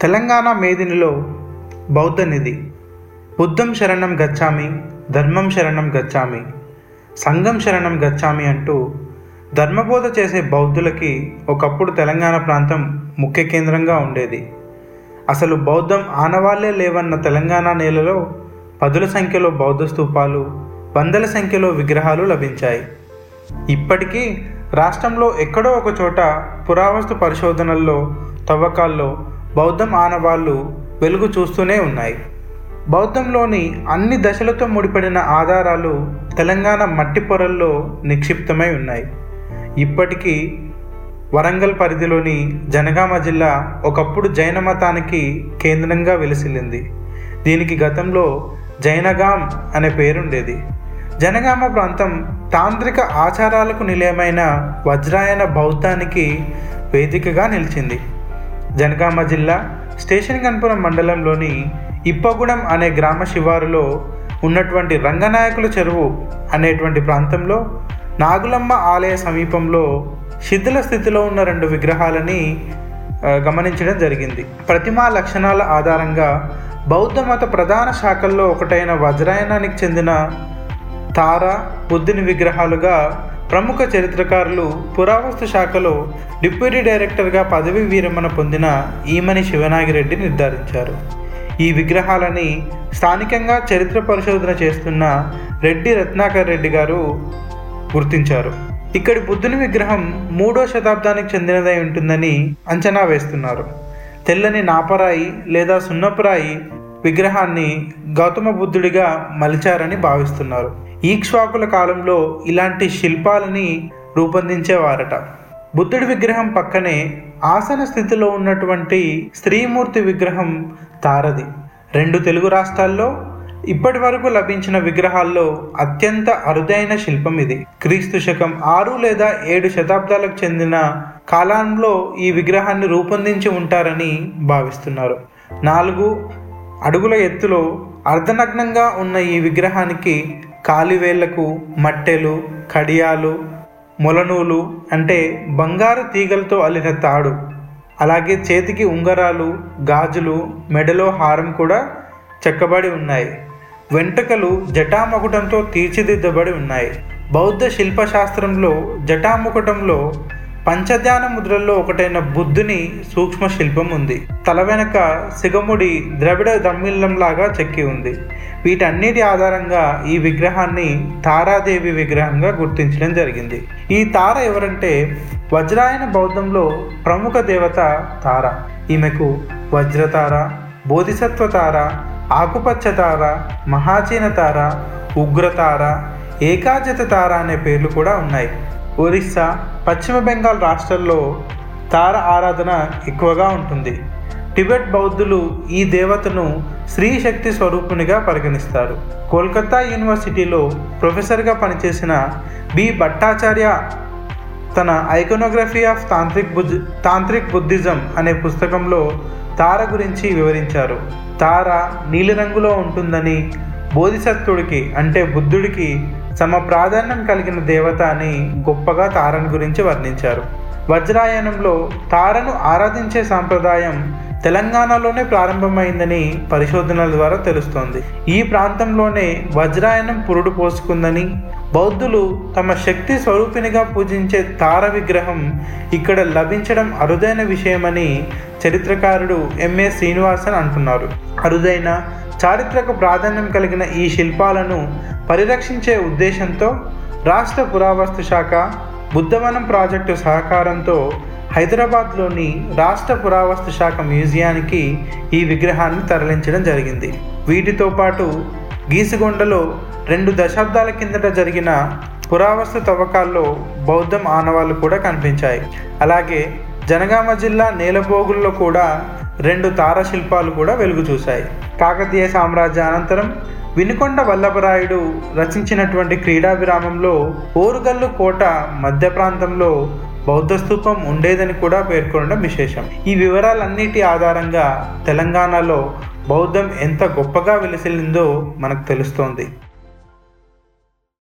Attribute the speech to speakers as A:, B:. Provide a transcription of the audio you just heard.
A: తెలంగాణ మేదినిలో బౌద్ధ నిధి. బుద్ధం శరణం గచ్చామి ధర్మం శరణం గచ్చామి సంఘం శరణం గచ్చామి అంటూ ధర్మబోధ చేసే బౌద్ధులకి ఒకప్పుడు తెలంగాణ ప్రాంతం ముఖ్య కేంద్రంగా ఉండేది. అసలు బౌద్ధం ఆనవాళ్ళే లేవన్న తెలంగాణ నేలలో పదుల సంఖ్యలో బౌద్ధ స్తూపాలు వందల సంఖ్యలో విగ్రహాలు లభించాయి. ఇప్పటికీ రాష్ట్రంలో ఎక్కడో ఒక చోట పురావస్తు పరిశోధనల్లో తవ్వకాల్లో బౌద్ధం ఆనవాళ్ళు వెలుగు చూస్తూనే ఉన్నాయి. బౌద్ధంలోని అన్ని దశలతో ముడిపడిన ఆధారాలు తెలంగాణ మట్టి పొరల్లో నిక్షిప్తమై ఉన్నాయి. ఇప్పటికీ వరంగల్ పరిధిలోని జనగామ జిల్లా ఒకప్పుడు జైన మతానికి కేంద్రంగా వెలిసిల్లింది. దీనికి గతంలో జైనగాం అనే పేరుండేది. జనగామ ప్రాంతం తాంత్రిక ఆచారాలకు నిలయమైన వజ్రాయన బౌద్ధానికి వేదికగా నిలిచింది. జనగామ జిల్లా స్టేషన్ కన్పురం మండలంలోని ఇప్పగూడెం అనే గ్రామ శివారులో ఉన్నటువంటి రంగనాయకుల చెరువు అనేటువంటి ప్రాంతంలో నాగులమ్మ ఆలయ సమీపంలో శిథిల స్థితిలో ఉన్న రెండు విగ్రహాలని గమనించడం జరిగింది. ప్రతిమా లక్షణాల ఆధారంగా బౌద్ధ మత ప్రధాన శాఖల్లో ఒకటైన వజ్రాయనానికి చెందిన తార బుద్ధుని విగ్రహాలుగా ప్రముఖ చరిత్రకారులు పురావస్తు శాఖలో డిప్యూటీ డైరెక్టర్గా పదవి విరమణ పొందిన ఈమని శివనాగిరెడ్డి నిర్ధారించారు. ఈ విగ్రహాలని స్థానికంగా చరిత్ర పరిశోధన చేస్తున్న రెడ్డి రత్నాకర్ రెడ్డి గారు గుర్తించారు. ఇక్కడి బుద్ధుని విగ్రహం మూడో శతాబ్దానికి చెందినదై ఉంటుందని అంచనా వేస్తున్నారు. తెల్లని నాపరాయి లేదా సున్నపురాయి విగ్రహాన్ని గౌతమ బుద్ధుడిగా మలిచారని భావిస్తున్నారు. ఈక్ష్వాకుల కాలంలో ఇలాంటి శిల్పాలని రూపొందించేవారట. బుద్ధుడి విగ్రహం పక్కనే ఆసన స్థితిలో ఉన్నటువంటి స్త్రీమూర్తి విగ్రహం తారది. రెండు తెలుగు రాష్ట్రాల్లో ఇప్పటి వరకు లభించిన విగ్రహాల్లో అత్యంత అరుదైన శిల్పం ఇది. క్రీస్తు శకం ఆరు లేదా ఏడు శతాబ్దాలకు చెందిన కాలంలో ఈ విగ్రహాన్ని రూపొందించి ఉంటారని భావిస్తున్నారు. నాలుగు అడుగుల ఎత్తులో అర్ధనగ్నంగా ఉన్న ఈ విగ్రహానికి కాలివేళ్ళకు మట్టెలు కడియాలు మొలనూలు అంటే బంగారు తీగలతో అల్లిన తాడు. అలాగే చేతికి ఉంగరాలు గాజులు మెడలో హారం కూడా చెక్కబడి ఉన్నాయి. వెంట్రుకలు జటాముకుటంతో తీర్చిదిద్దబడి ఉన్నాయి. బౌద్ధ శిల్పశాస్త్రంలో జటాముకుటంలో పంచధ్యాన ముద్రల్లో ఒకటైన బుద్ధుని సూక్ష్మ శిల్పం ఉంది. తల వెనక సిగముడి ద్రవిడ దమ్మిల్లంలాగా చెక్కి ఉంది. వీటన్నిటి ఆధారంగా ఈ విగ్రహాన్ని తారాదేవి విగ్రహంగా గుర్తించడం జరిగింది. ఈ తార ఎవరంటే వజ్రాయన బౌద్ధంలో ప్రముఖ దేవత తార. ఈమెకు వజ్రతార బోధిసత్వ తార ఆకుపచ్చ తార మహాచీన తార ఉగ్రతార ఏకాజత తార అనే పేర్లు కూడా ఉన్నాయి. ఒరిస్సా పశ్చిమ బెంగాల్ రాష్ట్రాల్లో తార ఆరాధన ఎక్కువగా ఉంటుంది. టిబెట్ బౌద్ధులు ఈ దేవతను స్త్రీ శక్తి స్వరూపునిగా పరిగణిస్తారు. కోల్కతా యూనివర్సిటీలో ప్రొఫెసర్గా పనిచేసిన బి. భట్టాచార్య తన iconography of tantric Buddha tantric Buddhism అనే పుస్తకంలో తార గురించి వివరించారు. తార నీలిరంగులో ఉంటుందని బోధిసత్వుడికి అంటే బుద్ధుడికి సమ ప్రాధాన్యం కలిగిన దేవత అని గొప్పగా తారను గురించి వర్ణించారు. వజ్రాయనంలో తారను ఆరాధించే సాంప్రదాయం తెలంగాణలోనే ప్రారంభమైందని పరిశోధనల ద్వారా తెలుస్తోంది. ఈ ప్రాంతంలోనే వజ్రాయనం పురుడు పోసుకుందని బౌద్ధులు తమ శక్తి స్వరూపినిగా పూజించే తార విగ్రహం ఇక్కడ లభించడం అరుదైన విషయమని చరిత్రకారుడు ఎంఏ శ్రీనివాసన్ అంటున్నారు. అరుదైన చారిత్రక ప్రాధాన్యం కలిగిన ఈ శిల్పాలను పరిరక్షించే ఉద్దేశంతో రాష్ట్ర పురావస్తు శాఖ బుద్ధవనం ప్రాజెక్టు సహకారంతో హైదరాబాద్లోని రాష్ట్ర పురావస్తు శాఖ మ్యూజియానికి ఈ విగ్రహాన్ని తరలించడం జరిగింది. వీటితో పాటు గీసుగొండలో రెండు దశాబ్దాల కిందట జరిగిన పురావస్తు తవ్వకాల్లో బౌద్ధం ఆనవాళ్ళు కూడా కనిపించాయి. అలాగే జనగామ జిల్లా నేలబోగుల్లో కూడా రెండు తార శిల్పాలు కూడా వెలుగు చూశాయి. కాకతీయ సామ్రాజ్య అనంతరం వినుకొండ వల్లభరాయుడు రచించినటువంటి క్రీడా విరామంలో ఓరుగల్లు కోట మధ్య ప్రాంతంలో బౌద్ధ స్తూపం ఉండేదని కూడా పేర్కొనడం విశేషం. ఈ వివరాలన్నిటి ఆధారంగా తెలంగాణలో బౌద్ధం ఎంత గొప్పగా విలసిల్లిందో మనకు తెలుస్తోంది.